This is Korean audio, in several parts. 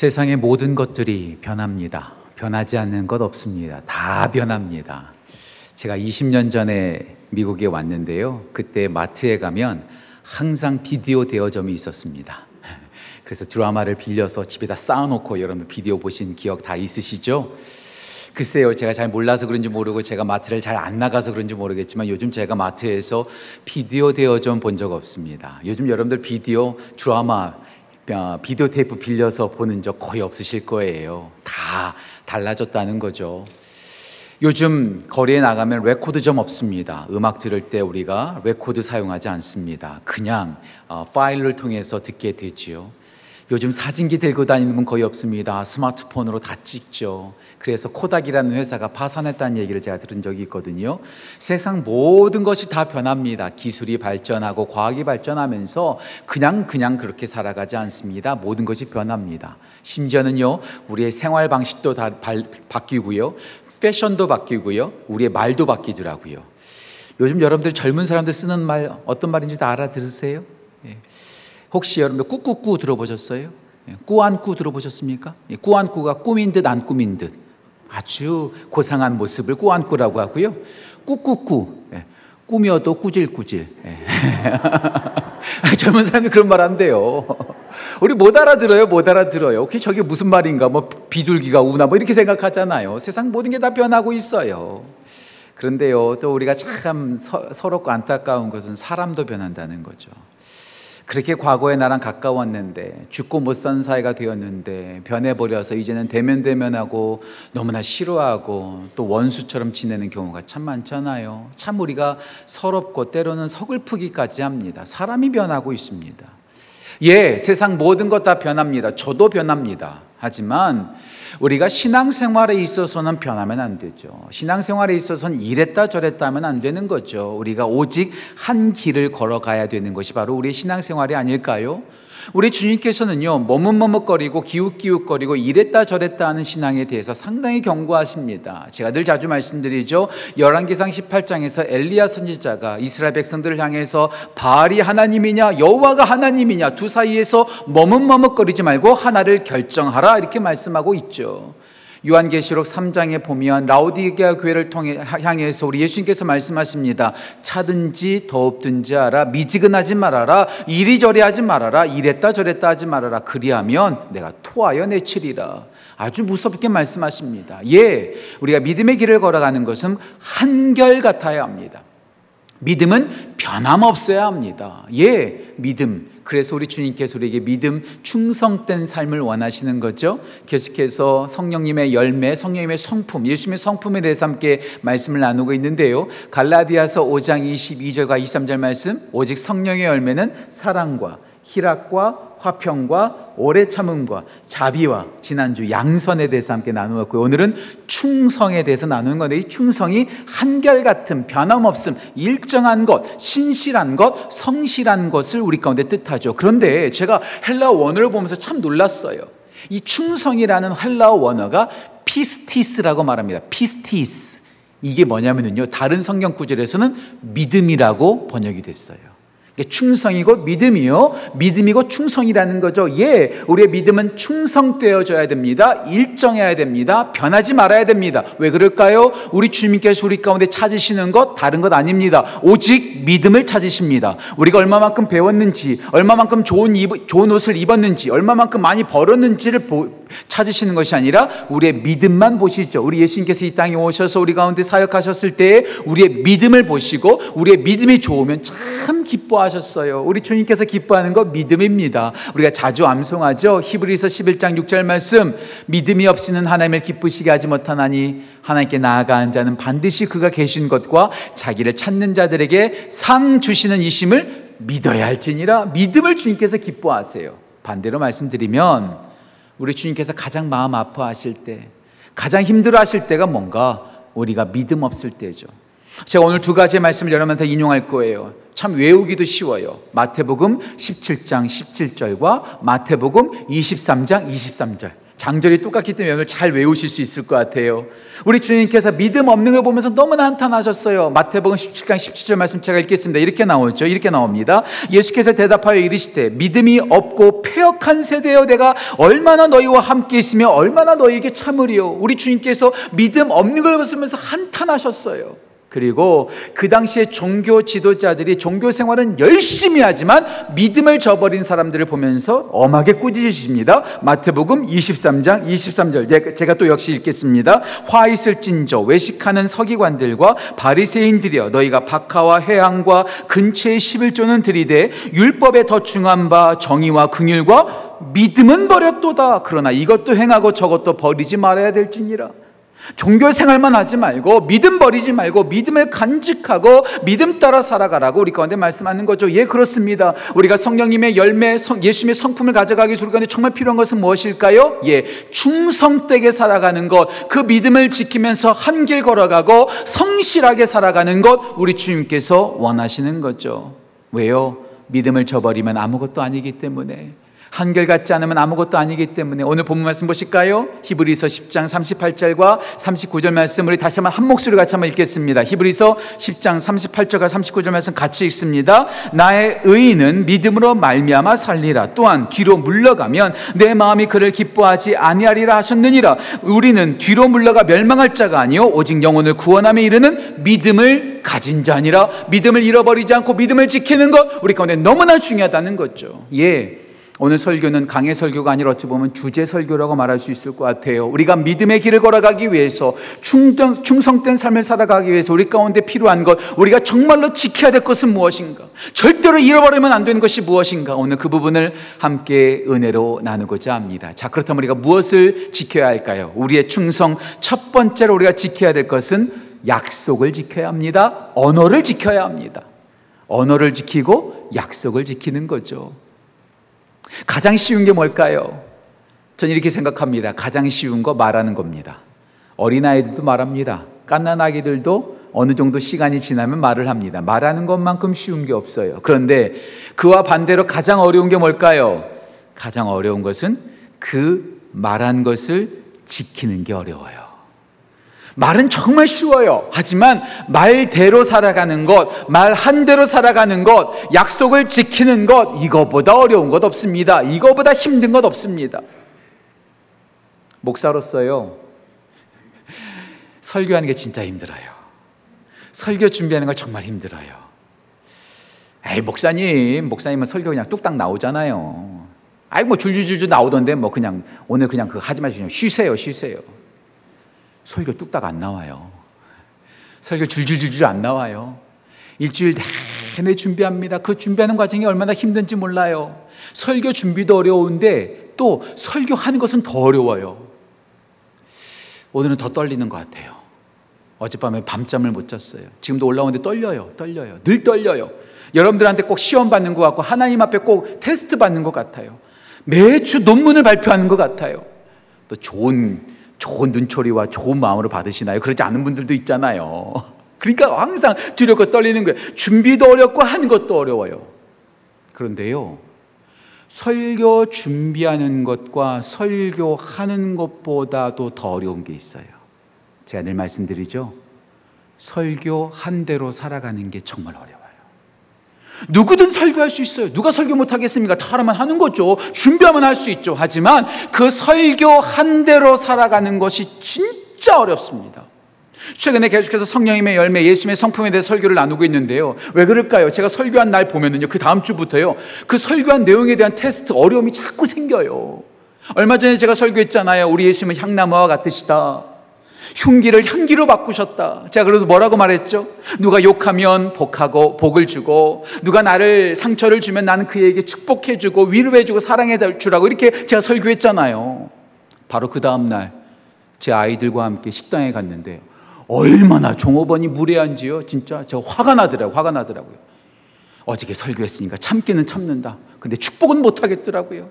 세상의 모든 것들이 변합니다. 변하지 않는 것 없습니다. 다 변합니다. 제가 20년 전에 미국에 왔는데요. 그때 마트에 가면 항상 비디오 대여점이 있었습니다. 그래서 드라마를 빌려서 집에다 쌓아놓고 여러분 비디오 보신 기억 다 있으시죠? 글쎄요, 제가 잘 몰라서 그런지 모르고 제가 마트를 잘 안 나가서 그런지 모르겠지만 요즘 제가 마트에서 비디오 대여점 본 적 없습니다. 요즘 여러분들 비디오 드라마 어, 비디오 테이프 빌려서 보는 적 거의 없으실 거예요. 다 달라졌다는 거죠. 요즘 거리에 나가면 레코드점 없습니다. 음악 들을 때 우리가 레코드 사용하지 않습니다. 그냥 어, 파일을 통해서 듣게 되지요. 요즘 사진기 들고 다니는 분 거의 없습니다. 스마트폰으로 다 찍죠. 그래서 코닥이라는 회사가 파산했다는 얘기를 제가 들은 적이 있거든요. 세상 모든 것이 다 변합니다. 기술이 발전하고 과학이 발전하면서 그냥 그냥 그렇게 살아가지 않습니다. 모든 것이 변합니다. 심지어는요, 우리의 생활 방식도 다 바뀌고요. 패션도 바뀌고요. 우리의 말도 바뀌더라고요. 요즘 여러분들 젊은 사람들 쓰는 말 어떤 말인지 다 알아들으세요? 예. 혹시 여러분들 꾸꾸꾸 들어보셨어요? 예, 꾸안꾸 들어보셨습니까? 예, 꾸안꾸가 꿈인 듯 안 꿈인 듯 아주 고상한 모습을 꾸안꾸라고 하고요. 꾸꾸꾸 예, 꾸며도 꾸질꾸질. 젊은 사람이 그런 말 한대요. 우리 못 알아들어요, 못 알아들어요. 오케이, 저게 무슨 말인가, 뭐 비둘기가 우나, 뭐 이렇게 생각하잖아요. 세상 모든 게 다 변하고 있어요. 그런데요, 또 우리가 참 서, 서럽고 안타까운 것은 사람도 변한다는 거죠. 그렇게 과거에 나랑 가까웠는데 죽고 못 산 사이가 되었는데 변해버려서 이제는 대면대면하고 너무나 싫어하고 또 원수처럼 지내는 경우가 참 많잖아요. 참 우리가 서럽고 때로는 서글프기까지 합니다. 사람이 변하고 있습니다. 예, 세상 모든 것 다 변합니다. 저도 변합니다. 하지만 우리가 신앙생활에 있어서는 변하면 안 되죠. 신앙생활에 있어서는 이랬다 저랬다 하면 안 되는 거죠. 우리가 오직 한 길을 걸어가야 되는 것이 바로 우리의 신앙생활이 아닐까요? 우리 주님께서는요, 머뭇머뭇거리고 기웃기웃거리고 이랬다 저랬다 하는 신앙에 대해서 상당히 경고하십니다. 제가 늘 자주 말씀드리죠. 열왕기상 18장에서 엘리야 선지자가 이스라엘 백성들을 향해서 바알이 하나님이냐 여호와가 하나님이냐 두 사이에서 머뭇머뭇거리지 말고 하나를 결정하라 이렇게 말씀하고 있죠. 요한계시록 3장에 보면 라우디게아 교회를 통해 향해서 우리 예수님께서 말씀하십니다. 차든지 더웁든지 알아 미지근하지 말아라 이리저리 하지 말아라 이랬다 저랬다 하지 말아라 그리하면 내가 토하여 내치리라. 아주 무섭게 말씀하십니다. 예, 우리가 믿음의 길을 걸어가는 것은 한결 같아야 합니다. 믿음은 변함없어야 합니다. 예, 믿음. 그래서 우리 주님께서 우리에게 믿음, 충성된 삶을 원하시는 거죠. 계속해서 성령님의 열매, 성령님의 성품, 예수님의 성품에 대해서 함께 말씀을 나누고 있는데요. 갈라디아서 5장 22절과 23절 말씀, 오직 성령의 열매는 사랑과 희락과 화평과 오래 참음과 자비와 지난주 양선에 대해서 함께 나누었고요. 오늘은 충성에 대해서 나누는 건데 이 충성이 한결같은 변함없음, 일정한 것, 신실한 것, 성실한 것을 우리 가운데 뜻하죠. 그런데 제가 헬라어 원어를 보면서 참 놀랐어요. 이 충성이라는 헬라어 원어가 피스티스라고 말합니다. 피스티스. 이게 뭐냐면요. 다른 성경 구절에서는 믿음이라고 번역이 됐어요. 충성이고 믿음이요. 믿음이고 충성이라는 거죠. 예, 우리의 믿음은 충성되어져야 됩니다. 일정해야 됩니다. 변하지 말아야 됩니다. 왜 그럴까요? 우리 주님께서 우리 가운데 찾으시는 것 다른 것 아닙니다. 오직 믿음을 찾으십니다. 우리가 얼마만큼 배웠는지, 얼마만큼 좋은, 입, 좋은 옷을 입었는지, 얼마만큼 많이 벌었는지를 보, 찾으시는 것이 아니라 우리의 믿음만 보시죠. 우리 예수님께서 이 땅에 오셔서 우리 가운데 사역하셨을 때 우리의 믿음을 보시고 우리의 믿음이 좋으면 참 기뻐하셨어요. 우리 주님께서 기뻐하는 것 믿음입니다. 우리가 자주 암송하죠. 히브리서 11장 6절 말씀 믿음이 없이는 하나님을 기쁘시게 하지 못하나니 하나님께 나아가는 자는 반드시 그가 계신 것과 자기를 찾는 자들에게 상 주시는 이심을 믿어야 할지니라 믿음을 주님께서 기뻐하세요. 반대로 말씀드리면 우리 주님께서 가장 마음 아파하실 때, 가장 힘들어하실 때가 뭔가 우리가 믿음 없을 때죠. 제가 오늘 두 가지 말씀을 여러분한테 인용할 거예요. 참 외우기도 쉬워요. 마태복음 17장 17절과 마태복음 23장 23절. 장절이 똑같기 때문에 오늘 잘 외우실 수 있을 것 같아요. 우리 주님께서 믿음 없는 걸 보면서 너무나 한탄하셨어요. 마태복음 17장 17절 말씀 제가 읽겠습니다. 이렇게 나오죠. 이렇게 나옵니다. 예수께서 대답하여 이르시되 믿음이 없고 폐역한 세대여 내가 얼마나 너희와 함께 있으며 얼마나 너희에게 참으리요. 우리 주님께서 믿음 없는 걸 보면서 한탄하셨어요. 그리고 그 당시에 종교 지도자들이 종교 생활은 열심히 하지만 믿음을 저버린 사람들을 보면서 엄하게 꾸짖으십니다. 마태복음 23장 23절 제가 또 역시 읽겠습니다. 화 있을 찐저 외식하는 서기관들과 바리새인들이여 너희가 박하와 회항과 근처의 11조는 들이되 율법에 더 중한 바 정의와 긍휼과 믿음은 버렸도다. 그러나 이것도 행하고 저것도 버리지 말아야 될지니라. 종교 생활만 하지 말고 믿음 버리지 말고 믿음을 간직하고 믿음 따라 살아가라고 우리 가운데 말씀하는 거죠. 예, 그렇습니다. 우리가 성령님의 열매, 예수님의 성품을 가져가기 위해서 정말 필요한 것은 무엇일까요? 예, 충성되게 살아가는 것, 그 믿음을 지키면서 한 길 걸어가고 성실하게 살아가는 것 우리 주님께서 원하시는 거죠. 왜요? 믿음을 저버리면 아무것도 아니기 때문에 한결같지 않으면 아무것도 아니기 때문에 오늘 본문 말씀 보실까요? 히브리서 10장 38절과 39절 말씀 우리 다시 한번 한 목소리 같이 한번 읽겠습니다. 히브리서 10장 38절과 39절 말씀 같이 읽습니다. 나의 의인은 믿음으로 말미암아 살리라. 또한 뒤로 물러가면 내 마음이 그를 기뻐하지 아니하리라 하셨느니라. 우리는 뒤로 물러가 멸망할 자가 아니요 오직 영혼을 구원함에 이르는 믿음을 가진 자니라. 믿음을 잃어버리지 않고 믿음을 지키는 것 우리 가운데 너무나 중요하다는 거죠. 예. 오늘 설교는 강의 설교가 아니라 어찌 보면 주제 설교라고 말할 수 있을 것 같아요. 우리가 믿음의 길을 걸어가기 위해서 충성, 충성된 삶을 살아가기 위해서 우리 가운데 필요한 것, 우리가 정말로 지켜야 될 것은 무엇인가? 절대로 잃어버리면 안 되는 것이 무엇인가? 오늘 그 부분을 함께 은혜로 나누고자 합니다. 자, 그렇다면 우리가 무엇을 지켜야 할까요? 우리의 충성, 첫 번째로 우리가 지켜야 될 것은 약속을 지켜야 합니다. 언어를 지켜야 합니다. 언어를 지키고 약속을 지키는 거죠. 가장 쉬운 게 뭘까요? 저는 이렇게 생각합니다. 가장 쉬운 거 말하는 겁니다. 어린아이들도 말합니다. 깐난아기들도 어느 정도 시간이 지나면 말을 합니다. 말하는 것만큼 쉬운 게 없어요. 그런데 그와 반대로 가장 어려운 게 뭘까요? 가장 어려운 것은 그 말한 것을 지키는 게 어려워요. 말은 정말 쉬워요. 하지만 말대로 살아가는 것, 말 한 대로 살아가는 것, 약속을 지키는 것, 이거보다 어려운 것 없습니다. 이거보다 힘든 것 없습니다. 목사로서요, 설교하는 게 진짜 힘들어요. 설교 준비하는 거 정말 힘들어요. 에이, 목사님, 목사님은 설교 그냥 뚝딱 나오잖아요. 아이, 뭐 줄줄줄줄 나오던데, 뭐 그냥, 오늘 그냥 그거 하지 마시고 쉬세요, 쉬세요. 설교 뚝딱 안 나와요. 설교 줄줄줄줄 안 나와요. 일주일 내내 준비합니다. 그 준비하는 과정이 얼마나 힘든지 몰라요. 설교 준비도 어려운데 또 설교하는 것은 더 어려워요. 오늘은 더 떨리는 것 같아요. 어젯밤에 밤잠을 못 잤어요. 지금도 올라오는데 떨려요. 떨려요. 늘 떨려요. 여러분들한테 꼭 시험 받는 것 같고 하나님 앞에 꼭 테스트 받는 것 같아요. 매주 논문을 발표하는 것 같아요. 또 좋은 좋은 눈초리와 좋은 마음으로 받으시나요? 그렇지 않은 분들도 있잖아요. 그러니까 항상 두렵고 떨리는 거예요. 준비도 어렵고 하는 것도 어려워요. 그런데요, 설교 준비하는 것과 설교하는 것보다도 더 어려운 게 있어요. 제가 늘 말씀드리죠. 설교 한 대로 살아가는 게 정말 어려워요. 누구든 설교할 수 있어요. 누가 설교 못 하겠습니까? 다 하면 하는 거죠. 준비하면 할 수 있죠. 하지만 그 설교 한 대로 살아가는 것이 진짜 어렵습니다. 최근에 계속해서 성령님의 열매, 예수님의 성품에 대해 설교를 나누고 있는데요. 왜 그럴까요? 제가 설교한 날 보면은요, 그 다음 주부터요, 그 설교한 내용에 대한 테스트 어려움이 자꾸 생겨요. 얼마 전에 제가 설교했잖아요. 우리 예수님은 향나무와 같으시다. 흉기를 향기로 바꾸셨다. 자, 그래서 뭐라고 말했죠? 누가 욕하면 복하고 복을 주고, 누가 나를 상처를 주면 나는 그에게 축복해 주고, 위로해 주고, 사랑해 주라고 이렇게 제가 설교했잖아요. 바로 그 다음 날, 제 아이들과 함께 식당에 갔는데, 얼마나 종업원이 무례한지요. 진짜 저 화가 나더라고요. 화가 나더라고요. 어저께 설교했으니까 참기는 참는다. 근데 축복은 못 하겠더라고요.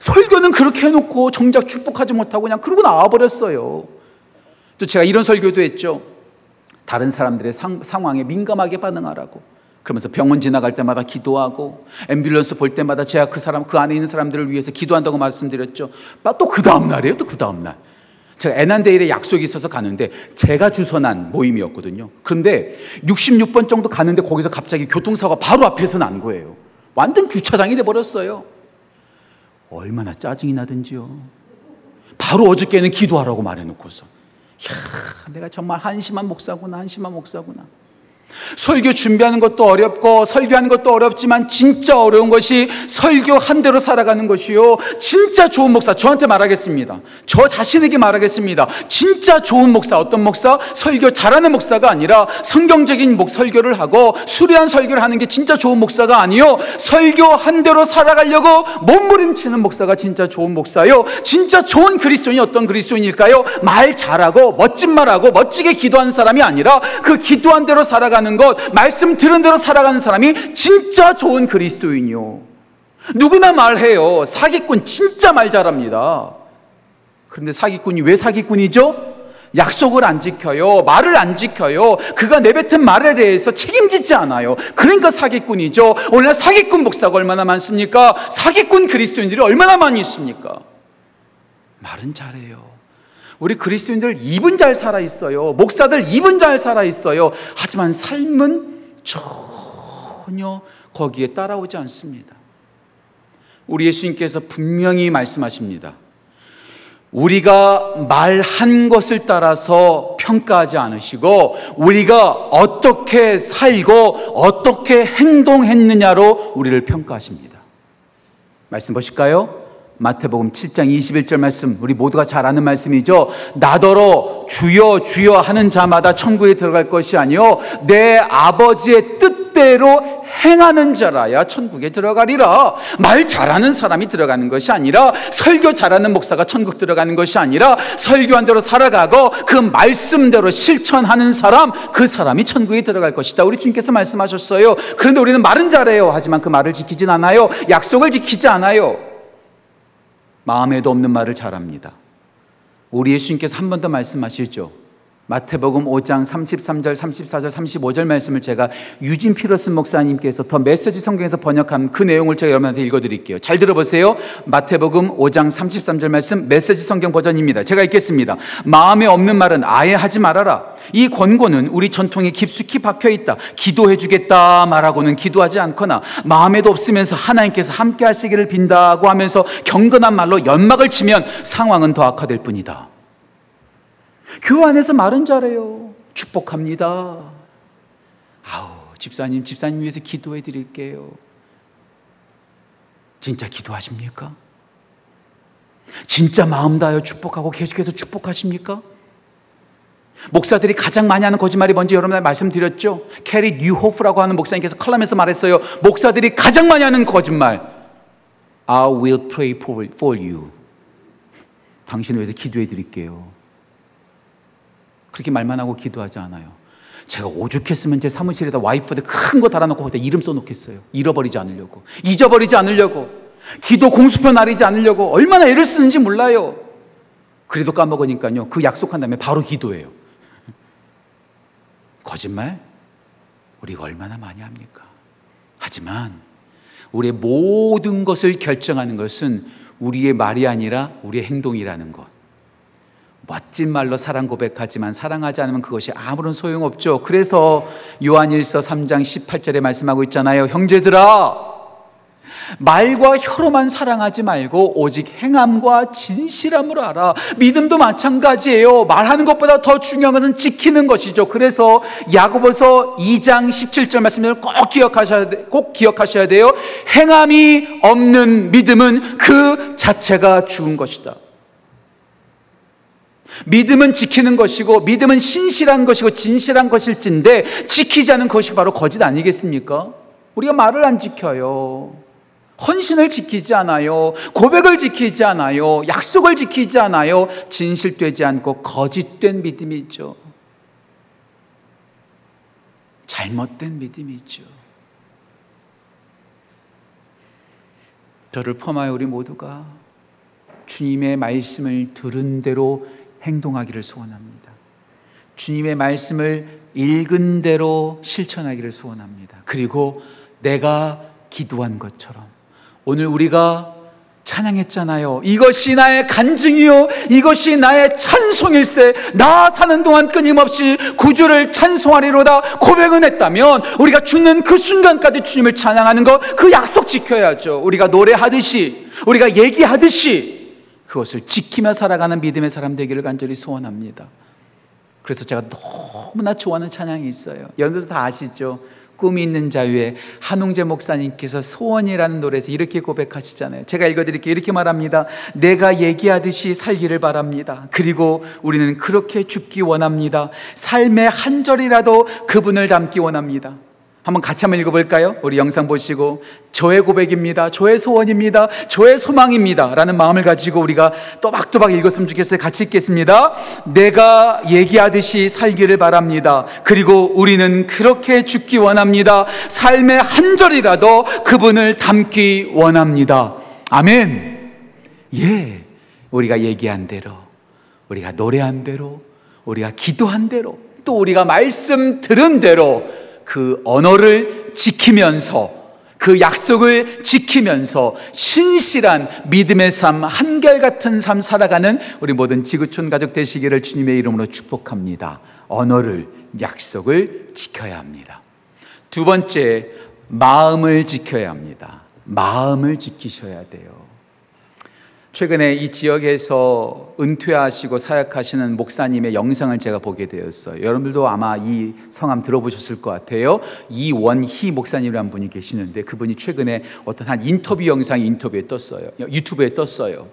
설교는 그렇게 해놓고 정작 축복하지 못하고 그냥 그러고 나와버렸어요. 또 제가 이런 설교도 했죠. 다른 사람들의 상, 상황에 민감하게 반응하라고. 그러면서 병원 지나갈 때마다 기도하고 앰뷸런스 볼 때마다 제가 그 사람 그 안에 있는 사람들을 위해서 기도한다고 말씀드렸죠. 또 그 다음 날이에요. 또 그 다음 날. 제가 애난데일에 약속이 있어서 가는데 제가 주선한 모임이었거든요. 그런데 66번 정도 가는데 거기서 갑자기 교통사고가 바로 앞에서 난 거예요. 완전 주차장이 돼 버렸어요. 얼마나 짜증이 나든지요. 바로 어저께는 기도하라고 말해 놓고서. 야, 내가 정말 한심한 목사구나, 한심한 목사구나. 설교 준비하는 것도 어렵고 설교하는 것도 어렵지만 진짜 어려운 것이 설교 한 대로 살아가는 것이요. 진짜 좋은 목사 저한테 말하겠습니다. 저 자신에게 말하겠습니다. 진짜 좋은 목사 어떤 목사? 설교 잘하는 목사가 아니라 성경적인 목 설교를 하고 수려한 설교를 하는 게 진짜 좋은 목사가 아니요. 설교 한 대로 살아가려고 몸부림치는 목사가 진짜 좋은 목사요. 진짜 좋은 그리스도인이 어떤 그리스도인일까요? 말 잘하고 멋진 말하고 멋지게 기도하는 사람이 아니라 그 기도한 대로 살아가는 살아가는 것, 말씀 들은 대로 살아가는 사람이 진짜 좋은 그리스도인이요. 누구나 말해요. 사기꾼 진짜 말 잘합니다. 그런데 사기꾼이 왜 사기꾼이죠? 약속을 안 지켜요. 말을 안 지켜요. 그가 내뱉은 말에 대해서 책임지지 않아요. 그러니까 사기꾼이죠. 오늘 사기꾼 목사가 얼마나 많습니까? 사기꾼 그리스도인들이 얼마나 많이 있습니까? 말은 잘해요. 우리 그리스도인들 입은 잘 살아 있어요. 목사들 입은 잘 살아 있어요. 하지만 삶은 전혀 거기에 따라오지 않습니다. 우리 예수님께서 분명히 말씀하십니다. 우리가 말한 것을 따라서 평가하지 않으시고 우리가 어떻게 살고 어떻게 행동했느냐로 우리를 평가하십니다. 말씀 보실까요? 마태복음 7장 21절 말씀 우리 모두가 잘 아는 말씀이죠. 나더러 주여 주여 하는 자마다 천국에 들어갈 것이 아니요 내 아버지의 뜻대로 행하는 자라야 천국에 들어가리라. 말 잘하는 사람이 들어가는 것이 아니라 설교 잘하는 목사가 천국 들어가는 것이 아니라 설교한 대로 살아가고 그 말씀대로 실천하는 사람 그 사람이 천국에 들어갈 것이다. 우리 주님께서 말씀하셨어요. 그런데 우리는 말은 잘해요. 하지만 그 말을 지키진 않아요. 약속을 지키지 않아요. 마음에도 없는 말을 잘합니다. 우리 예수님께서 한 번 더 말씀하시죠. 마태복음 5장 33절, 34절, 35절 말씀을 제가 유진 피러슨 목사님께서 더 메시지 성경에서 번역한 그 내용을 제가 여러분한테 읽어드릴게요. 잘 들어보세요. 마태복음 5장 33절 말씀 메시지 성경 버전입니다. 제가 읽겠습니다. 마음에 없는 말은 아예 하지 말아라. 이 권고는 우리 전통에 깊숙이 박혀 있다. 기도해 주겠다 말하고는 기도하지 않거나 마음에도 없으면서 하나님께서 함께 하시기를 빈다고 하면서 경건한 말로 연막을 치면 상황은 더 악화될 뿐이다. 교회 안에서 말은 잘해요. 축복합니다. 아우, 집사님, 집사님 위해서 기도해 드릴게요. 진짜 기도하십니까? 진짜 마음 다하여 축복하고 계속해서 축복하십니까? 목사들이 가장 많이 하는 거짓말이 뭔지 여러분들 말씀드렸죠? 캐리 뉴호프라고 하는 목사님께서 칼럼에서 말했어요. 목사들이 가장 많이 하는 거짓말. I will pray for you. 당신을 위해서 기도해 드릴게요. 그렇게 말만 하고 기도하지 않아요. 제가 오죽했으면 제 사무실에다 와이프한테 큰 거 달아놓고 거기다 이름 써놓겠어요. 잃어버리지 않으려고. 잊어버리지 않으려고. 기도 공수표 나리지 않으려고. 얼마나 애를 쓰는지 몰라요. 그래도 까먹으니까요. 그 약속한 다음에 바로 기도해요. 거짓말? 우리가 얼마나 많이 합니까? 하지만 우리의 모든 것을 결정하는 것은 우리의 말이 아니라 우리의 행동이라는 것. 멋진 말로 사랑 고백하지만 사랑하지 않으면 그것이 아무런 소용없죠. 그래서 요한일서 3장 18절에 말씀하고 있잖아요. 형제들아, 말과 혀로만 사랑하지 말고 오직 행함과 진실함으로 알아. 믿음도 마찬가지예요. 말하는 것보다 더 중요한 것은 지키는 것이죠. 그래서 야고보서 2장 17절 말씀을 꼭 기억하셔야 돼, 꼭 기억하셔야 돼요. 행함이 없는 믿음은 그 자체가 죽은 것이다. 믿음은 지키는 것이고 믿음은 신실한 것이고 진실한 것일진데 지키지 않은 것이 바로 거짓 아니겠습니까? 우리가 말을 안 지켜요. 헌신을 지키지 않아요. 고백을 지키지 않아요. 약속을 지키지 않아요. 진실되지 않고 거짓된 믿음이 있죠. 잘못된 믿음이 있죠. 저를 포함하여 우리 모두가 주님의 말씀을 들은 대로 행동하기를 소원합니다. 주님의 말씀을 읽은 대로 실천하기를 소원합니다. 그리고 내가 기도한 것처럼 오늘 우리가 찬양했잖아요. 이것이 나의 간증이요. 이것이 나의 찬송일세. 나 사는 동안 끊임없이 구주를 찬송하리로다 고백은 했다면 우리가 죽는 그 순간까지 주님을 찬양하는 것 그 약속 지켜야죠. 우리가 노래하듯이 우리가 얘기하듯이 그것을 지키며 살아가는 믿음의 사람 되기를 간절히 소원합니다. 그래서 제가 너무나 좋아하는 찬양이 있어요. 여러분들 다 아시죠? 꿈이 있는 자유에 한웅재 목사님께서 소원이라는 노래에서 이렇게 고백하시잖아요. 제가 읽어드릴게요. 이렇게 말합니다. 내가 얘기하듯이 살기를 바랍니다. 그리고 우리는 그렇게 죽기 원합니다. 삶의 한 절이라도 그분을 닮기 원합니다. 한번 같이 한번 읽어볼까요? 우리 영상 보시고 저의 고백입니다. 저의 소원입니다. 저의 소망입니다. 라는 마음을 가지고 우리가 또박또박 읽었으면 좋겠어요. 같이 읽겠습니다. 내가 얘기하듯이 살기를 바랍니다. 그리고 우리는 그렇게 죽기 원합니다. 삶의 한 절이라도 그분을 담기 원합니다. 아멘. 예. 우리가 얘기한 대로, 우리가 노래한 대로, 우리가 기도한 대로, 또 우리가 말씀 들은 대로 그 언어를 지키면서 그 약속을 지키면서 신실한 믿음의 삶, 한결같은 삶 살아가는 우리 모든 지구촌 가족 되시기를 주님의 이름으로 축복합니다. 언어를, 약속을 지켜야 합니다. 두 번째, 마음을 지켜야 합니다. 마음을 지키셔야 돼요. 최근에 이 지역에서 은퇴하시고 사역하시는 목사님의 영상을 제가 보게 되었어요. 여러분들도 아마 이 성함 들어보셨을 것 같아요. 이원희 목사님이라는 분이 계시는데 그분이 최근에 어떤 한 인터뷰 영상이 인터뷰에 떴어요. 유튜브에 떴어요.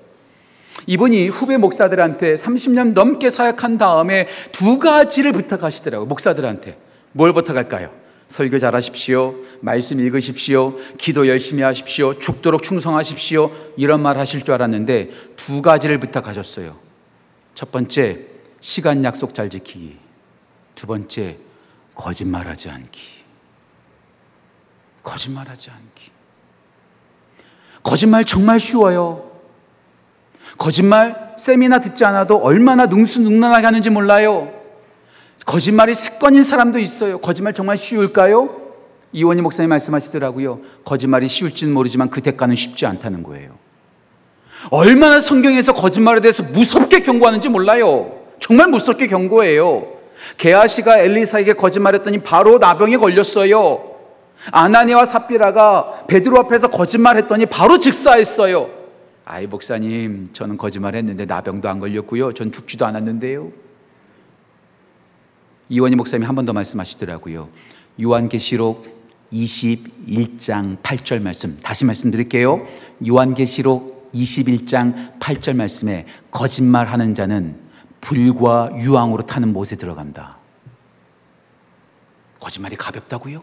이분이 후배 목사들한테 30년 넘게 사역한 다음에 두 가지를 부탁하시더라고요. 목사들한테. 뭘 부탁할까요? 설교 잘하십시오. 말씀 읽으십시오. 기도 열심히 하십시오. 죽도록 충성하십시오. 이런 말 하실 줄 알았는데 두 가지를 부탁하셨어요. 첫 번째, 시간 약속 잘 지키기. 두 번째, 거짓말하지 않기. 거짓말하지 않기. 거짓말 정말 쉬워요. 거짓말 세미나 듣지 않아도 얼마나 능수능란하게 하는지 몰라요. 거짓말이 습관인 사람도 있어요. 거짓말 정말 쉬울까요? 이원희 목사님 말씀하시더라고요. 거짓말이 쉬울지는 모르지만 그 대가는 쉽지 않다는 거예요. 얼마나 성경에서 거짓말에 대해서 무섭게 경고하는지 몰라요. 정말 무섭게 경고해요. 게하시가 엘리사에게 거짓말했더니 바로 나병에 걸렸어요. 아나니와 삽비라가 베드로 앞에서 거짓말했더니 바로 즉사했어요. 아이 목사님, 저는 거짓말했는데 나병도 안 걸렸고요. 전 죽지도 않았는데요. 이원희 목사님이 한 번 더 말씀하시더라고요. 요한계시록 21장 8절 말씀 다시 말씀드릴게요. 요한계시록 21장 8절 말씀에 거짓말하는 자는 불과 유황으로 타는 못에 들어간다. 거짓말이 가볍다고요?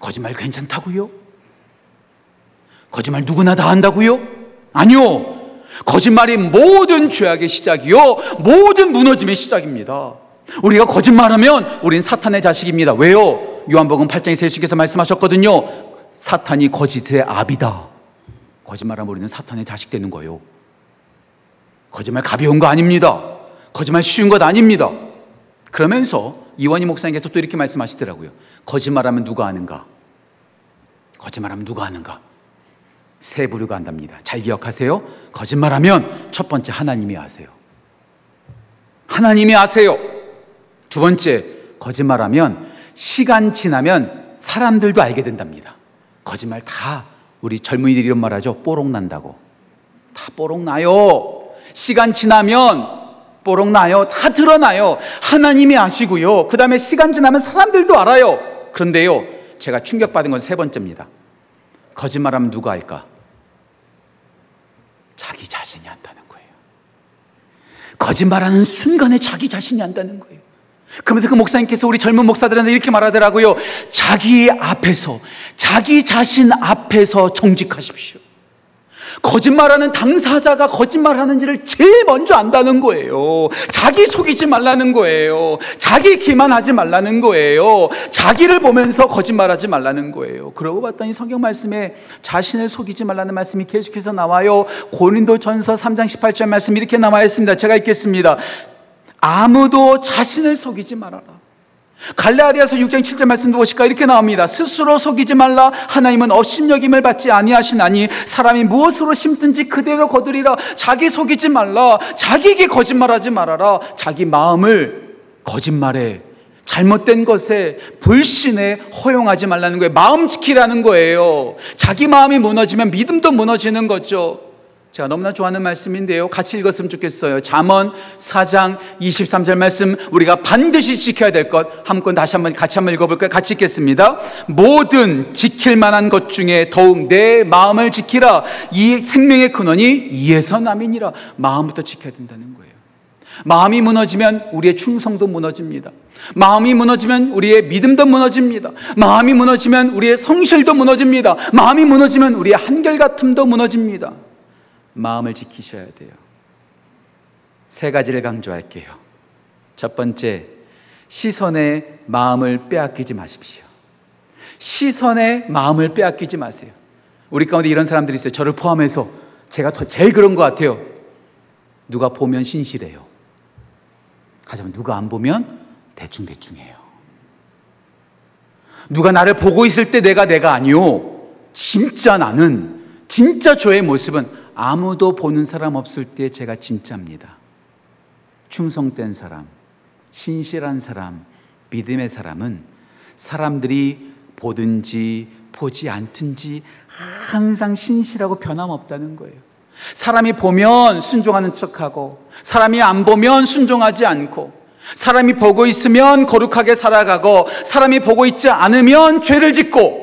거짓말 괜찮다고요? 거짓말 누구나 다 한다고요? 아니요. 거짓말이 모든 죄악의 시작이요. 모든 무너짐의 시작입니다. 우리가 거짓말하면 우린 사탄의 자식입니다. 왜요? 요한복음 8장에 예수께서 말씀하셨거든요. 사탄이 거짓의 압이다. 거짓말하면 우리는 사탄의 자식 되는 거예요. 거짓말 가벼운 거 아닙니다. 거짓말 쉬운 것 아닙니다. 그러면서 이원희 목사님께서 또 이렇게 말씀하시더라고요. 거짓말하면 누가 아는가? 거짓말하면 누가 아는가? 세 부류가 한답니다. 잘 기억하세요. 거짓말하면 첫 번째 하나님이 아세요. 하나님이 아세요. 두 번째 거짓말하면 시간 지나면 사람들도 알게 된답니다. 거짓말 다 우리 젊은이들이 이런 말 하죠. 뽀록 난다고. 다 뽀록 나요. 시간 지나면 뽀록 나요. 다 드러나요. 하나님이 아시고요. 그 다음에 시간 지나면 사람들도 알아요. 그런데요, 제가 충격받은 건 세 번째입니다. 거짓말하면 누가 알까? 자신이 한다는 거예요. 거짓말하는 순간에 자기 자신이 한다는 거예요. 그러면서 그 목사님께서 우리 젊은 목사들한테 이렇게 말하더라고요. 자기 앞에서, 자기 자신 앞에서 정직하십시오. 거짓말하는 당사자가 거짓말하는지를 제일 먼저 안다는 거예요. 자기 속이지 말라는 거예요. 자기 기만하지 말라는 거예요. 자기를 보면서 거짓말하지 말라는 거예요. 그러고 봤더니 성경 말씀에 자신을 속이지 말라는 말씀이 계속해서 나와요. 고린도 전서 3장 18절 말씀 이렇게 나와 있습니다. 제가 읽겠습니다. 아무도 자신을 속이지 말아라. 갈라디아서 6장 7절 말씀도 보실까 이렇게 나옵니다. 스스로 속이지 말라 하나님은 업신여김을 받지 아니하시나니 사람이 무엇으로 심든지 그대로 거두리라 자기 속이지 말라 자기에게 거짓말하지 말아라 자기 마음을 거짓말에 잘못된 것에 불신에 허용하지 말라는 거예요. 마음 지키라는 거예요. 자기 마음이 무너지면 믿음도 무너지는 거죠. 제가 너무나 좋아하는 말씀인데요. 같이 읽었으면 좋겠어요. 잠언 4장 23절 말씀 우리가 반드시 지켜야 될 것. 한번 다시 한번 같이 한번 읽어볼까요? 같이 읽겠습니다. 모든 지킬 만한 것 중에 더욱 내 마음을 지키라. 이 생명의 근원이 이에서 남이니라. 마음부터 지켜야 된다는 거예요. 마음이 무너지면 우리의 충성도 무너집니다. 마음이 무너지면 우리의 믿음도 무너집니다. 마음이 무너지면 우리의 성실도 무너집니다. 마음이 무너지면 우리의 한결같음도 무너집니다. 마음을 지키셔야 돼요. 세 가지를 강조할게요. 첫 번째, 시선의 마음을 빼앗기지 마십시오. 시선의 마음을 빼앗기지 마세요. 우리 가운데 이런 사람들이 있어요. 저를 포함해서 제가 더 제일 그런 것 같아요. 누가 보면 신실해요. 하지만 누가 안 보면 대충대충해요. 누가 나를 보고 있을 때 내가 내가 아니요. 진짜 나는, 진짜 저의 모습은 아무도 보는 사람 없을 때 제가 진짜입니다. 충성된 사람, 신실한 사람, 믿음의 사람은 사람들이 보든지 보지 않든지 항상 신실하고 변함없다는 거예요. 사람이 보면 순종하는 척하고, 사람이 안 보면 순종하지 않고, 사람이 보고 있으면 거룩하게 살아가고, 사람이 보고 있지 않으면 죄를 짓고,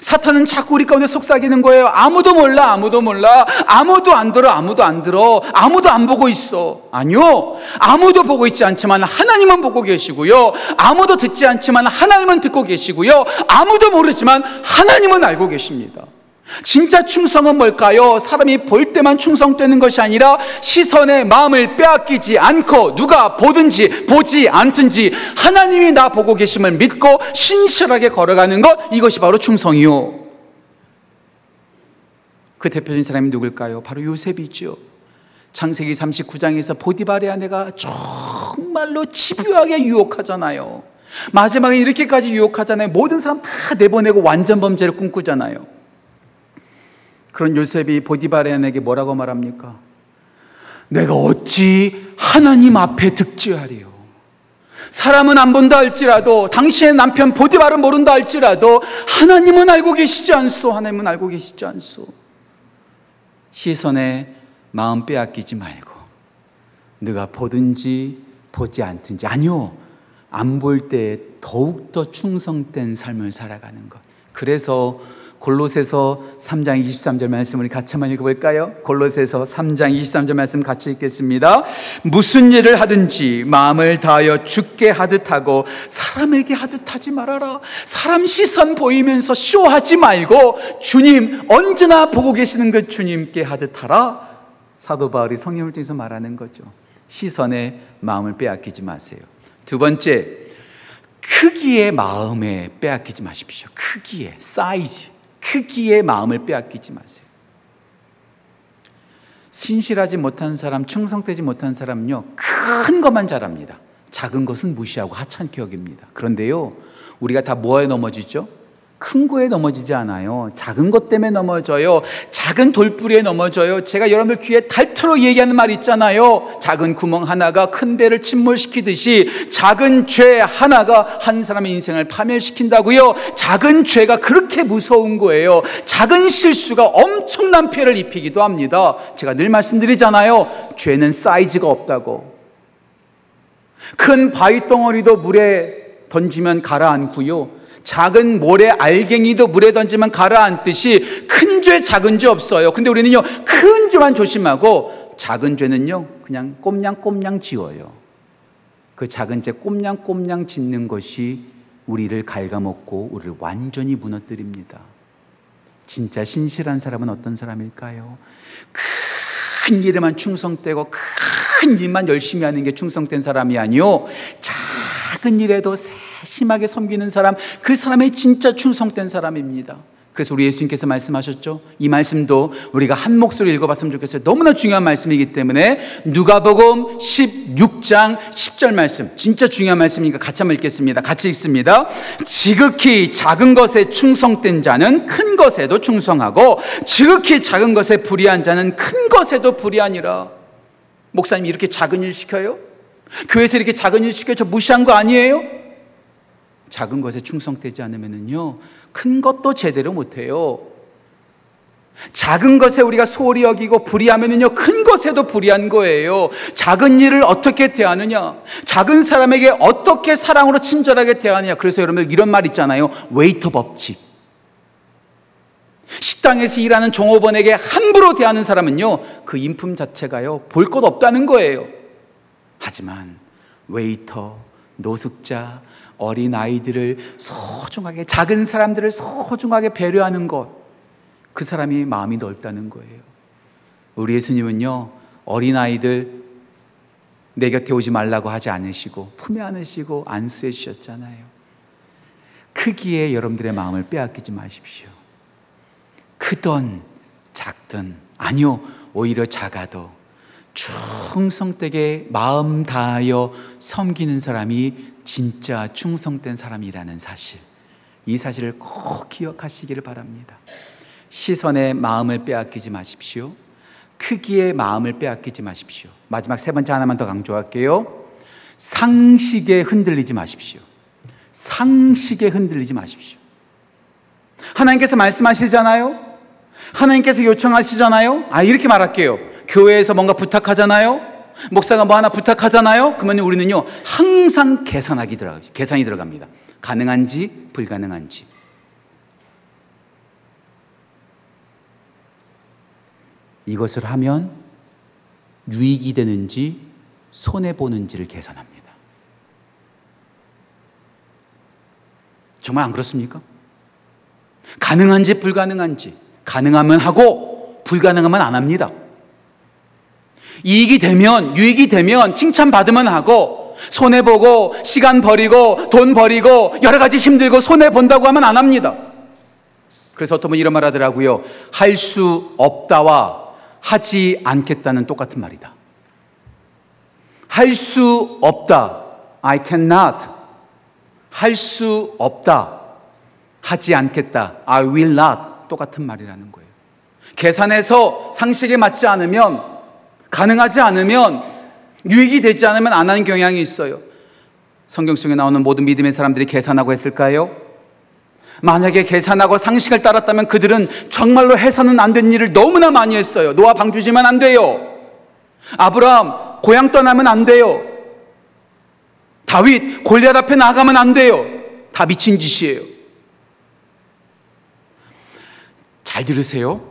사탄은 자꾸 우리 가운데 속삭이는 거예요. 아무도 몰라, 아무도 몰라. 아무도 안 들어, 아무도 안 들어. 아무도 안 보고 있어. 아니요. 아무도 보고 있지 않지만 하나님은 보고 계시고요. 아무도 듣지 않지만 하나님은 듣고 계시고요. 아무도 모르지만 하나님은 알고 계십니다. 진짜 충성은 뭘까요? 사람이 볼 때만 충성되는 것이 아니라 시선의 마음을 빼앗기지 않고 누가 보든지 보지 않든지 하나님이 나 보고 계심을 믿고 신실하게 걸어가는 것 이것이 바로 충성이요. 그 대표적인 사람이 누굴까요? 바로 요셉이죠. 창세기 39장에서 보디발의 아내가 정말로 집요하게 유혹하잖아요. 마지막에 이렇게까지 유혹하잖아요. 모든 사람 다 내보내고 완전 범죄를 꿈꾸잖아요. 그런 요셉이 보디바렌에게 뭐라고 말합니까? 내가 어찌 하나님 앞에 득지하리요? 사람은 안 본다 할지라도 당신의 남편 보디발은 모른다 할지라도 하나님은 알고 계시지 않소. 하나님은 알고 계시지 않소. 시선에 마음 빼앗기지 말고 네가 보든지 보지 않든지 아니요. 안 볼 때 더욱더 충성된 삶을 살아가는 것. 그래서 골로새서 3장 23절 말씀 우리 같이 한번 읽어볼까요? 골로새서 3장 23절 말씀 같이 읽겠습니다. 무슨 일을 하든지 마음을 다하여 죽게 하듯 하고 사람에게 하듯 하지 말아라. 사람 시선 보이면서 쇼하지 말고 주님 언제나 보고 계시는 그 주님께 하듯 하라. 사도 바울이 성령을 통해서 말하는 거죠. 시선에 마음을 빼앗기지 마세요. 두 번째, 크기의 마음에 빼앗기지 마십시오. 크기의 사이즈. 크기의 마음을 빼앗기지 마세요. 신실하지 못한 사람, 충성되지 못한 사람은요, 큰 것만 잘합니다. 작은 것은 무시하고 하찮게 여깁니다. 그런데요, 우리가 다 뭐에 넘어지죠? 큰 거에 넘어지지 않아요. 작은 것 때문에 넘어져요. 작은 돌뿌리에 넘어져요. 제가 여러분들 귀에 달토록 얘기하는 말 있잖아요. 작은 구멍 하나가 큰 배를 침몰시키듯이 작은 죄 하나가 한 사람의 인생을 파멸시킨다고요. 작은 죄가 그렇게 무서운 거예요. 작은 실수가 엄청난 피해를 입히기도 합니다. 제가 늘 말씀드리잖아요. 죄는 사이즈가 없다고. 큰 바위 덩어리도 물에 던지면 가라앉고요. 작은 모래 알갱이도 물에 던지면 가라앉듯이 큰 죄, 작은 죄 없어요. 근데 우리는요, 큰 죄만 조심하고 작은 죄는요, 그냥 꼼냥꼼냥 지워요. 그 작은 죄 꼼냥꼼냥 짓는 것이 우리를 갉아먹고 우리를 완전히 무너뜨립니다. 진짜 신실한 사람은 어떤 사람일까요? 큰 일에만 충성되고 큰 일만 열심히 하는 게 충성된 사람이 아니요. 작은 일에도 세심하게 섬기는 사람, 그 사람이 진짜 충성된 사람입니다. 그래서 우리 예수님께서 말씀하셨죠. 이 말씀도 우리가 한 목소리 읽어봤으면 좋겠어요. 너무나 중요한 말씀이기 때문에 누가복음 16장 10절 말씀 진짜 중요한 말씀이니까 같이 한번 읽겠습니다. 같이 읽습니다. 지극히 작은 것에 충성된 자는 큰 것에도 충성하고 지극히 작은 것에 불의한 자는 큰 것에도 불의하니라. 목사님 이렇게 작은 일 시켜요? 교회에서 이렇게 작은 일 시켜 저 무시한 거 아니에요? 작은 것에 충성되지 않으면은요. 큰 것도 제대로 못해요. 작은 것에 우리가 소홀히 여기고 불의하면은요, 큰 것에도 불의한 거예요. 작은 일을 어떻게 대하느냐? 작은 사람에게 어떻게 사랑으로 친절하게 대하느냐? 그래서 여러분 이런 말 있잖아요. 웨이터 법칙. 식당에서 일하는 종업원에게 함부로 대하는 사람은요, 그 인품 자체가요, 볼 것 없다는 거예요. 하지만, 웨이터, 노숙자, 어린 아이들을 소중하게, 작은 사람들을 소중하게 배려하는 것, 그 사람이 마음이 넓다는 거예요. 우리 예수님은요, 어린 아이들 내 곁에 오지 말라고 하지 않으시고, 품에 안으시고, 안수해 주셨잖아요. 크기에 여러분들의 마음을 빼앗기지 마십시오. 크던, 작든, 아니요, 오히려 작아도 충성되게 마음 다하여 섬기는 사람이 진짜 충성된 사람이라는 사실. 이 사실을 꼭 기억하시기를 바랍니다. 시선의 마음을 빼앗기지 마십시오. 크기의 마음을 빼앗기지 마십시오. 마지막 세 번째 하나만 더 강조할게요. 상식에 흔들리지 마십시오. 상식에 흔들리지 마십시오. 하나님께서 말씀하시잖아요. 하나님께서 요청하시잖아요. 아, 이렇게 말할게요. 교회에서 뭔가 부탁하잖아요. 목사가 뭐 하나 부탁하잖아요? 그러면 우리는요, 항상 계산하기 들어가, 계산이 들어갑니다. 가능한지, 불가능한지. 이것을 하면 유익이 되는지, 손해보는지를 계산합니다. 정말 안 그렇습니까? 가능한지, 불가능한지. 가능하면 하고, 불가능하면 안 합니다. 이익이 되면, 유익이 되면 칭찬받으면 하고, 손해보고, 시간 버리고, 돈 버리고, 여러 가지 힘들고, 손해본다고 하면 안 합니다. 그래서 어떤 분 이런 말 하더라고요. 할 수 없다와 하지 않겠다는 똑같은 말이다. 할 수 없다. I cannot. 할 수 없다. 하지 않겠다. I will not. 똑같은 말이라는 거예요. 계산해서 상식에 맞지 않으면 가능하지 않으면 유익이 되지 않으면 안 하는 경향이 있어요. 성경 속에 나오는 모든 믿음의 사람들이 계산하고 했을까요? 만약에 계산하고 상식을 따랐다면 그들은 정말로 해서는 안 된 일을 너무나 많이 했어요. 노아 방주지면 안 돼요. 아브라함 고향 떠나면 안 돼요. 다윗 골리앗 앞에 나가면 안 돼요. 다 미친 짓이에요. 잘 들으세요.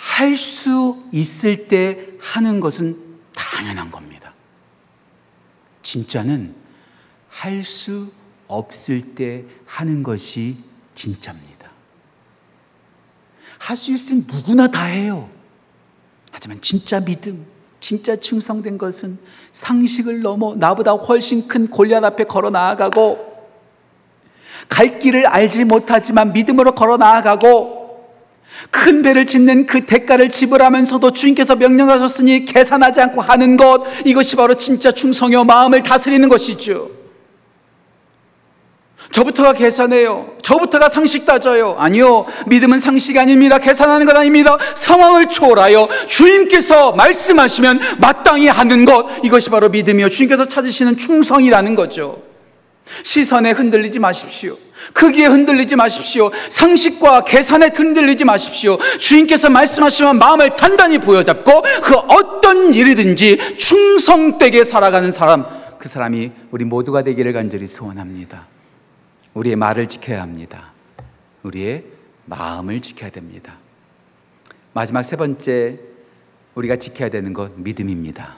할 수 있을 때 하는 것은 당연한 겁니다. 진짜는 할 수 없을 때 하는 것이 진짜입니다. 할 수 있을 땐 누구나 다 해요. 하지만 진짜 믿음, 진짜 충성된 것은 상식을 넘어 나보다 훨씬 큰 골리앗 앞에 걸어 나아가고 갈 길을 알지 못하지만 믿음으로 걸어 나아가고 큰 배를 짓는 그 대가를 지불하면서도 주님께서 명령하셨으니 계산하지 않고 하는 것 이것이 바로 진짜 충성여 마음을 다스리는 것이죠. 저부터가 계산해요. 저부터가 상식 따져요. 아니요. 믿음은 상식이 아닙니다. 계산하는 것 아닙니다. 상황을 초월하여 주님께서 말씀하시면 마땅히 하는 것 이것이 바로 믿음이요. 주님께서 찾으시는 충성이라는 거죠. 시선에 흔들리지 마십시오. 크기에 흔들리지 마십시오. 상식과 계산에 흔들리지 마십시오. 주인께서 말씀하시면 마음을 단단히 부여잡고 그 어떤 일이든지 충성되게 살아가는 사람, 그 사람이 우리 모두가 되기를 간절히 소원합니다. 우리의 말을 지켜야 합니다. 우리의 마음을 지켜야 됩니다. 마지막 세 번째 우리가 지켜야 되는 것 믿음입니다.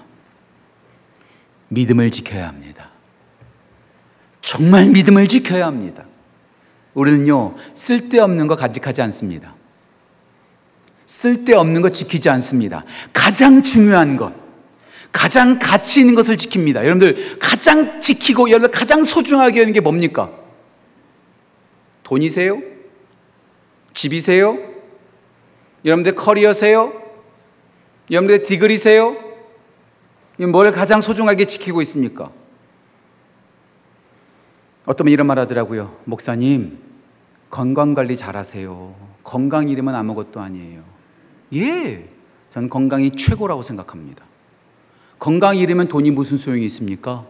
믿음을 지켜야 합니다. 정말 믿음을 지켜야 합니다. 우리는요, 쓸데없는 거 간직하지 않습니다. 쓸데없는 거 지키지 않습니다. 가장 중요한 것, 가장 가치 있는 것을 지킵니다. 여러분들, 가장 지키고, 여러분 가장 소중하게 하는 게 뭡니까? 돈이세요? 집이세요? 여러분들 커리어세요? 여러분들 디그리세요? 뭘 가장 소중하게 지키고 있습니까? 어떤 분 이런 말 하더라고요. 목사님, 건강 관리 잘하세요. 건강 잃으면 아무것도 아니에요. 예, 전 건강이 최고라고 생각합니다. 건강 잃으면 돈이 무슨 소용이 있습니까?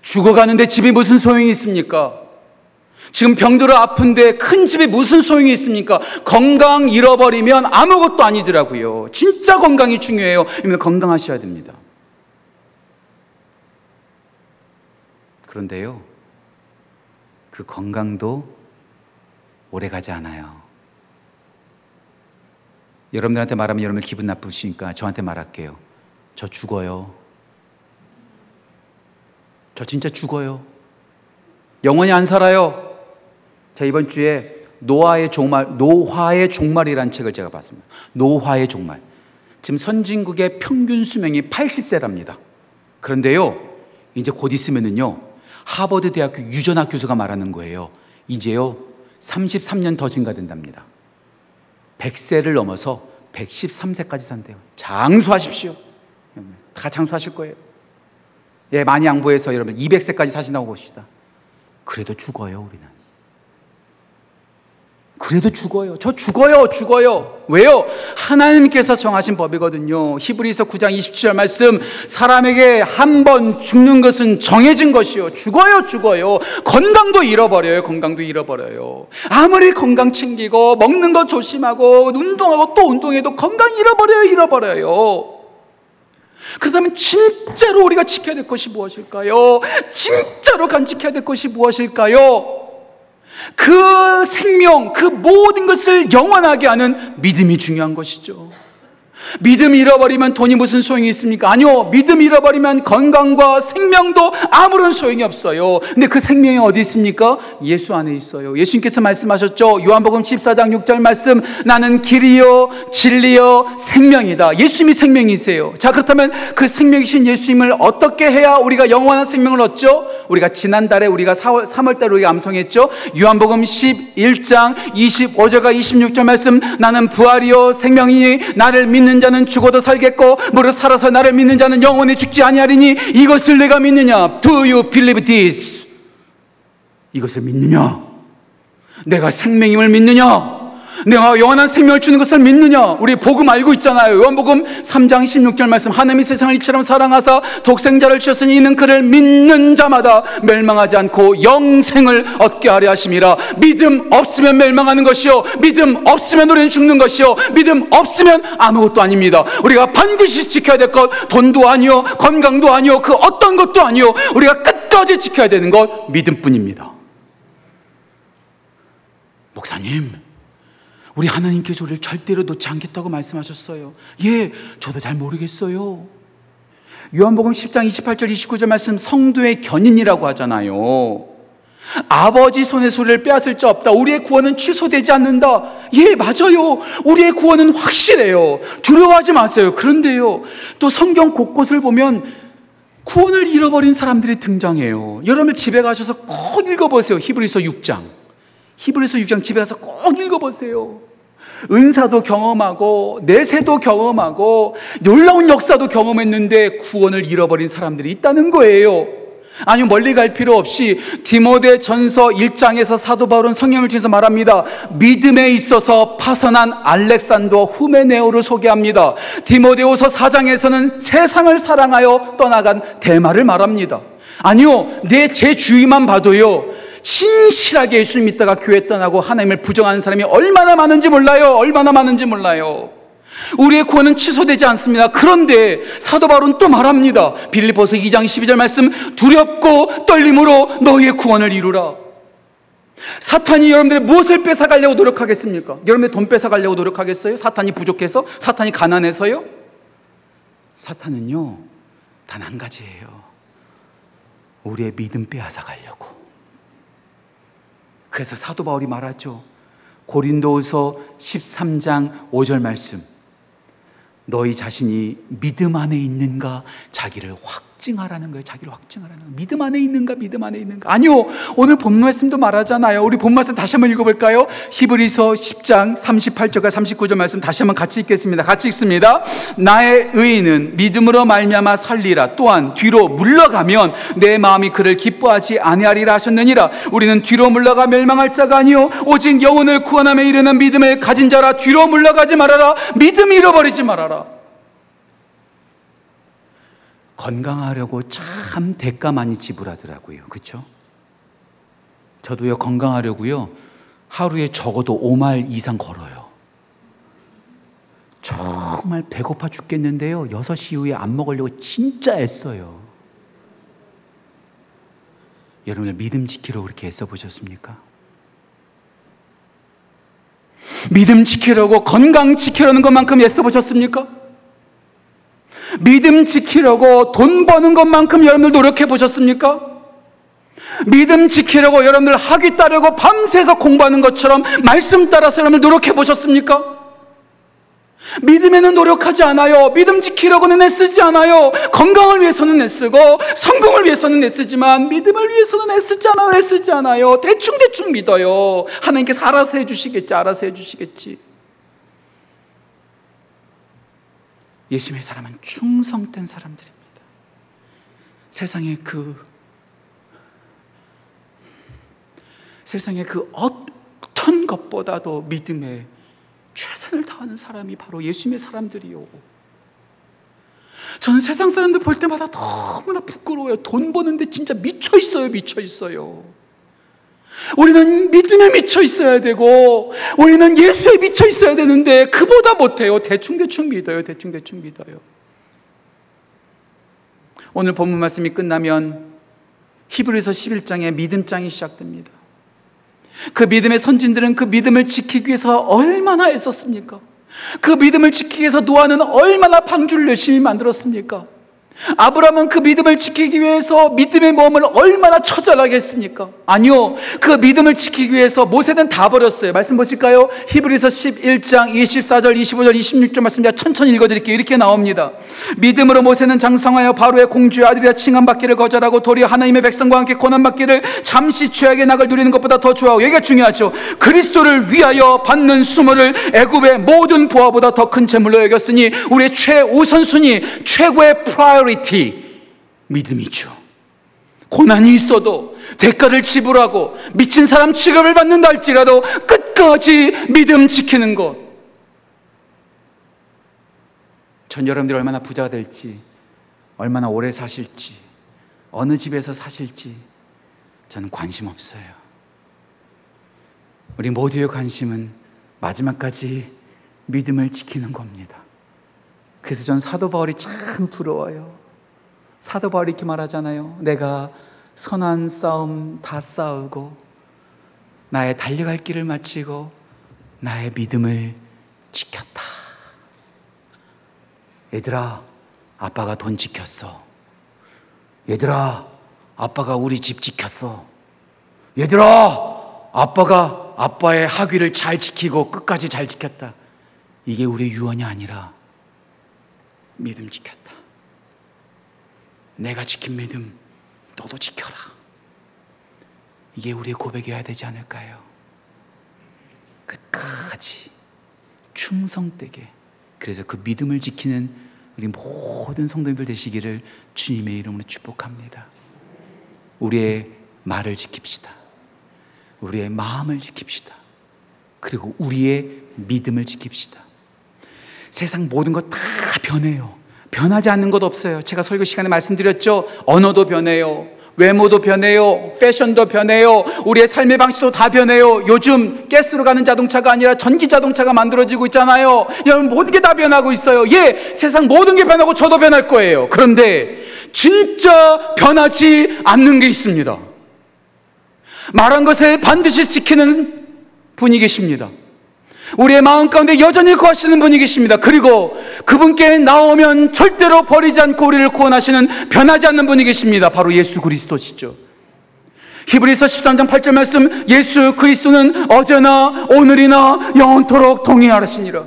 죽어가는데 집이 무슨 소용이 있습니까? 지금 병들어 아픈데 큰 집에 무슨 소용이 있습니까? 건강 잃어버리면 아무것도 아니더라고요. 진짜 건강이 중요해요. 그러면 건강하셔야 됩니다. 그런데요, 그 건강도 오래 가지 않아요. 여러분들한테 말하면 여러분 기분 나쁘시니까 저한테 말할게요. 저 죽어요. 저 진짜 죽어요. 영원히 안 살아요. 자, 이번 주에 노화의 종말, 노화의 종말이라는 책을 제가 봤습니다. 노화의 종말. 지금 선진국의 평균 수명이 80세랍니다. 그런데요, 이제 곧 있으면은요, 하버드 대학교 유전학 교수가 말하는 거예요. 이제요, 33년 더 증가된답니다. 100세를 넘어서 113세까지 산대요. 장수하십시오. 다 장수하실 거예요. 예, 많이 양보해서 여러분 200세까지 사신다고 봅시다. 그래도 죽어요, 우리는. 그래도 죽어요. 저 죽어요, 죽어요. 왜요? 하나님께서 정하신 법이거든요. 히브리서 9장 27절 말씀, 사람에게 한 번 죽는 것은 정해진 것이요. 죽어요, 죽어요. 건강도 잃어버려요, 건강도 잃어버려요. 아무리 건강 챙기고, 먹는 거 조심하고, 운동하고 또 운동해도 건강 잃어버려요, 잃어버려요. 그렇다면 진짜로 우리가 지켜야 될 것이 무엇일까요? 진짜로 간직해야 될 것이 무엇일까요? 그 생명, 그 모든 것을 영원하게 하는 믿음이 중요한 것이죠. 믿음 잃어버리면 돈이 무슨 소용이 있습니까? 아니요. 믿음 잃어버리면 건강과 생명도 아무런 소용이 없어요. 근데 그 생명이 어디 있습니까? 예수 안에 있어요. 예수님께서 말씀하셨죠. 요한복음 14장 6절 말씀. 나는 길이요, 진리요, 생명이다. 예수님이 생명이세요. 자, 그렇다면 그 생명이신 예수님을 어떻게 해야 우리가 영원한 생명을 얻죠? 우리가 지난달에 우리가 4월, 3월달에 우리가 암송했죠. 요한복음 11장 25절과 26절 말씀. 나는 부활이요, 생명이니 나를 믿는 자는 죽어도 살겠고 무릇 살아서 나를 믿는 자는 영원히 죽지 아니하리니 이것을 내가 믿느냐? Do you believe this? 이것을 믿느냐? 내가 생명임을 믿느냐? 내가 영원한 생명을 주는 것을 믿느냐? 우리 복음 알고 있잖아요. 요한복음 3장 16절 말씀. 하나님이 세상을 이처럼 사랑하사 독생자를 주셨으니 이는 그를 믿는 자마다 멸망하지 않고 영생을 얻게 하려 하심이라. 믿음 없으면 멸망하는 것이요. 믿음 없으면 우리는 죽는 것이요. 믿음 없으면 아무것도 아닙니다. 우리가 반드시 지켜야 될 것, 돈도 아니요. 건강도 아니요. 그 어떤 것도 아니요. 우리가 끝까지 지켜야 되는 것, 믿음뿐입니다. 목사님, 우리 하나님께서 우리를 절대로 놓지 않겠다고 말씀하셨어요. 예, 저도 잘 모르겠어요. 요한복음 10장 28절 29절 말씀 성도의 견인이라고 하잖아요. 아버지 손의 소리를 빼앗을 자 없다. 우리의 구원은 취소되지 않는다. 예, 맞아요. 우리의 구원은 확실해요. 두려워하지 마세요. 그런데요. 또 성경 곳곳을 보면 구원을 잃어버린 사람들이 등장해요. 여러분 집에 가셔서 꼭 읽어보세요. 히브리서 6장. 히브리서 6장 집에 가서 꼭 읽어보세요. 은사도 경험하고 내세도 경험하고 놀라운 역사도 경험했는데 구원을 잃어버린 사람들이 있다는 거예요. 아니 멀리 갈 필요 없이 디모데 전서 1장에서 사도 바울은 성령을 통해서 말합니다. 믿음에 있어서 파선한 알렉산더 후메네오를 소개합니다. 디모데후서 4장에서는 세상을 사랑하여 떠나간 대마를 말합니다. 아니요, 내 제 주위만 봐도요. 진실하게 예수 믿다가 교회 떠나고 하나님을 부정하는 사람이 얼마나 많은지 몰라요. 얼마나 많은지 몰라요. 우리의 구원은 취소되지 않습니다. 그런데 사도 바울은 또 말합니다. 빌립보서 2장 12절 말씀 두렵고 떨림으로 너희의 구원을 이루라. 사탄이 여러분들의 무엇을 뺏어가려고 노력하겠습니까? 여러분들 돈 뺏어가려고 노력하겠어요? 사탄이 부족해서? 사탄이 가난해서요? 사탄은요, 단 한 가지예요. 우리의 믿음 빼앗아 가려고. 그래서 사도 바울이 말하죠. 고린도후서 13장 5절 말씀. 너희 자신이 믿음 안에 있는가 자기를 확 증하라는 거예요. 자기를 확증하라는 거예요. 믿음 안에 있는가, 믿음 안에 있는가. 아니요. 오늘 본 말씀도 말하잖아요. 우리 본 말씀 다시 한번 읽어볼까요? 히브리서 10장 38절과 39절 말씀 다시 한번 같이 읽겠습니다. 같이 읽습니다. 나의 의인은 믿음으로 말미암아 살리라. 또한 뒤로 물러가면 내 마음이 그를 기뻐하지 아니하리라 하셨느니라. 우리는 뒤로 물러가 멸망할 자가 아니요 오직 영혼을 구원함에 이르는 믿음을 가진 자라. 뒤로 물러가지 말아라. 믿음 잃어버리지 말아라. 건강하려고 참 대가 많이 지불하더라고요. 그렇죠? 저도요 건강하려고요 하루에 적어도 5마일 이상 걸어요. 정말 배고파 죽겠는데요. 6시 이후에 안 먹으려고 진짜 애써요. 여러분들 믿음 지키러 그렇게 애써 보셨습니까? 믿음 지키려고 건강 지키려는 것만큼 애써 보셨습니까? 믿음 지키려고 돈 버는 것만큼 여러분들 노력해 보셨습니까? 믿음 지키려고 여러분들 학위 따려고 밤새서 공부하는 것처럼 말씀 따라서 여러분들 노력해 보셨습니까? 믿음에는 노력하지 않아요. 믿음 지키려고는 애쓰지 않아요. 건강을 위해서는 애쓰고 성공을 위해서는 애쓰지만 믿음을 위해서는 애쓰지 않아요. 애쓰지 않아요. 대충대충 믿어요. 하나님께서 알아서 해주시겠지. 알아서 해주시겠지. 예수님의 사람은 충성된 사람들입니다. 세상에 그 세상에 그 어떤 것보다도 믿음에 최선을 다하는 사람이 바로 예수님의 사람들이요. 저는 세상 사람들 볼 때마다 너무나 부끄러워요. 돈 버는데 진짜 미쳐 있어요, 미쳐 있어요. 우리는 믿음에 미쳐 있어야 되고, 우리는 예수에 미쳐 있어야 되는데, 그보다 못해요. 대충대충 믿어요. 대충대충 믿어요. 오늘 본문 말씀이 끝나면 히브리서 11장에 믿음장이 시작됩니다. 그 믿음의 선진들은 그 믿음을 지키기 위해서 얼마나 애썼습니까? 그 믿음을 지키기 위해서 노아는 얼마나 방주를 열심히 만들었습니까? 아브라함은 그 믿음을 지키기 위해서 믿음의 몸을 얼마나 처절하게 했습니까? 아니요. 그 믿음을 지키기 위해서 모세는 다 버렸어요. 말씀 보실까요? 히브리서 11장 24절, 25절, 26절 말씀 제가 천천히 읽어드릴게요. 이렇게 나옵니다. 믿음으로 모세는 장성하여 바로의 공주의 아들이라 칭함받기를 거절하고 도리어 하나님의 백성과 함께 고난받기를 잠시 죄악의 낙을 누리는 것보다 더 좋아하고 여기가 중요하죠. 그리스도를 위하여 받는 수모를 애굽의 모든 보화보다 더 큰 재물로 여겼으니 우리의 최우선순위, 최고의 프라이 어리티 믿음이죠. 고난이 있어도 대가를 지불하고 미친 사람 취급을 받는다 할지라도 끝까지 믿음 지키는 것. 전 여러분들이 얼마나 부자가 될지, 얼마나 오래 사실지, 어느 집에서 사실지 저는 관심 없어요. 우리 모두의 관심은 마지막까지 믿음을 지키는 겁니다. 그래서 전 사도 바울이 참 부러워요. 사도 바울이 이렇게 말하잖아요. 내가 선한 싸움 다 싸우고 나의 달려갈 길을 마치고 나의 믿음을 지켰다. 얘들아, 아빠가 돈 지켰어. 얘들아, 아빠가 우리 집 지켰어. 얘들아, 아빠가 아빠의 학위를 잘 지키고 끝까지 잘 지켰다. 이게 우리 유언이 아니라 믿음 지켰다. 내가 지킨 믿음 너도 지켜라. 이게 우리의 고백이어야 되지 않을까요? 끝까지 충성되게 그래서 그 믿음을 지키는 우리 모든 성도님들 되시기를 주님의 이름으로 축복합니다. 우리의 말을 지킵시다. 우리의 마음을 지킵시다. 그리고 우리의 믿음을 지킵시다. 세상 모든 것 다 변해요. 변하지 않는 것 없어요. 제가 설교 시간에 말씀드렸죠. 언어도 변해요. 외모도 변해요. 패션도 변해요. 우리의 삶의 방식도 다 변해요. 요즘 가스로 가는 자동차가 아니라 전기 자동차가 만들어지고 있잖아요. 여러분 모든 게 다 변하고 있어요. 예, 세상 모든 게 변하고 저도 변할 거예요. 그런데 진짜 변하지 않는 게 있습니다. 말한 것을 반드시 지키는 분이 계십니다. 우리의 마음 가운데 여전히 거하시는 분이 계십니다. 그리고 그분께 나오면 절대로 버리지 않고 우리를 구원하시는 변하지 않는 분이 계십니다. 바로 예수 그리스도시죠. 히브리서 13장 8절 말씀 예수 그리스도는 어제나 오늘이나 영원토록 동의하시니라.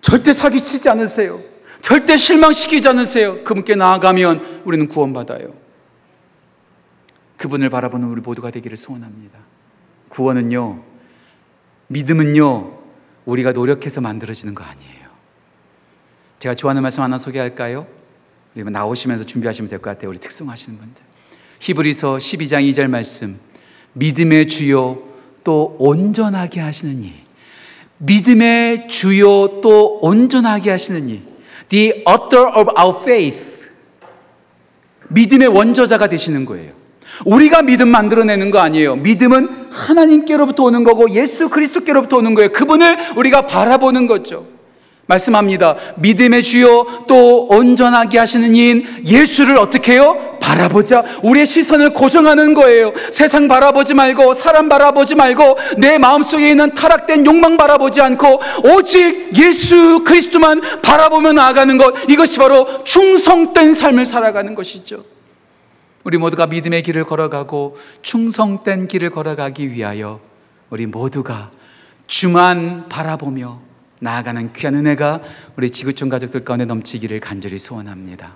절대 사기치지 않으세요. 절대 실망시키지 않으세요. 그분께 나아가면 우리는 구원받아요. 그분을 바라보는 우리 모두가 되기를 소원합니다. 구원은요, 믿음은요, 우리가 노력해서 만들어지는 거 아니에요. 제가 좋아하는 말씀 하나 소개할까요? 우리 나오시면서 준비하시면 될 것 같아요. 우리 특성하시는 분들. 히브리서 12장 2절 말씀. 믿음의 주요 또 온전하게 하시는 이. 믿음의 주요 또 온전하게 하시는 이. The author of our faith. 믿음의 원저자가 되시는 거예요. 우리가 믿음 만들어내는 거 아니에요. 믿음은 하나님께로부터 오는 거고 예수 그리스도께로부터 오는 거예요. 그분을 우리가 바라보는 거죠. 말씀합니다. 믿음의 주요 또 온전하게 하시는 이인 예수를 어떻게 해요? 바라보자. 우리의 시선을 고정하는 거예요. 세상 바라보지 말고 사람 바라보지 말고 내 마음속에 있는 타락된 욕망 바라보지 않고 오직 예수 그리스도만 바라보며 나아가는 것 이것이 바로 충성된 삶을 살아가는 것이죠. 우리 모두가 믿음의 길을 걸어가고 충성된 길을 걸어가기 위하여 우리 모두가 주만 바라보며 나아가는 귀한 은혜가 우리 지구촌 가족들 가운데 넘치기를 간절히 소원합니다.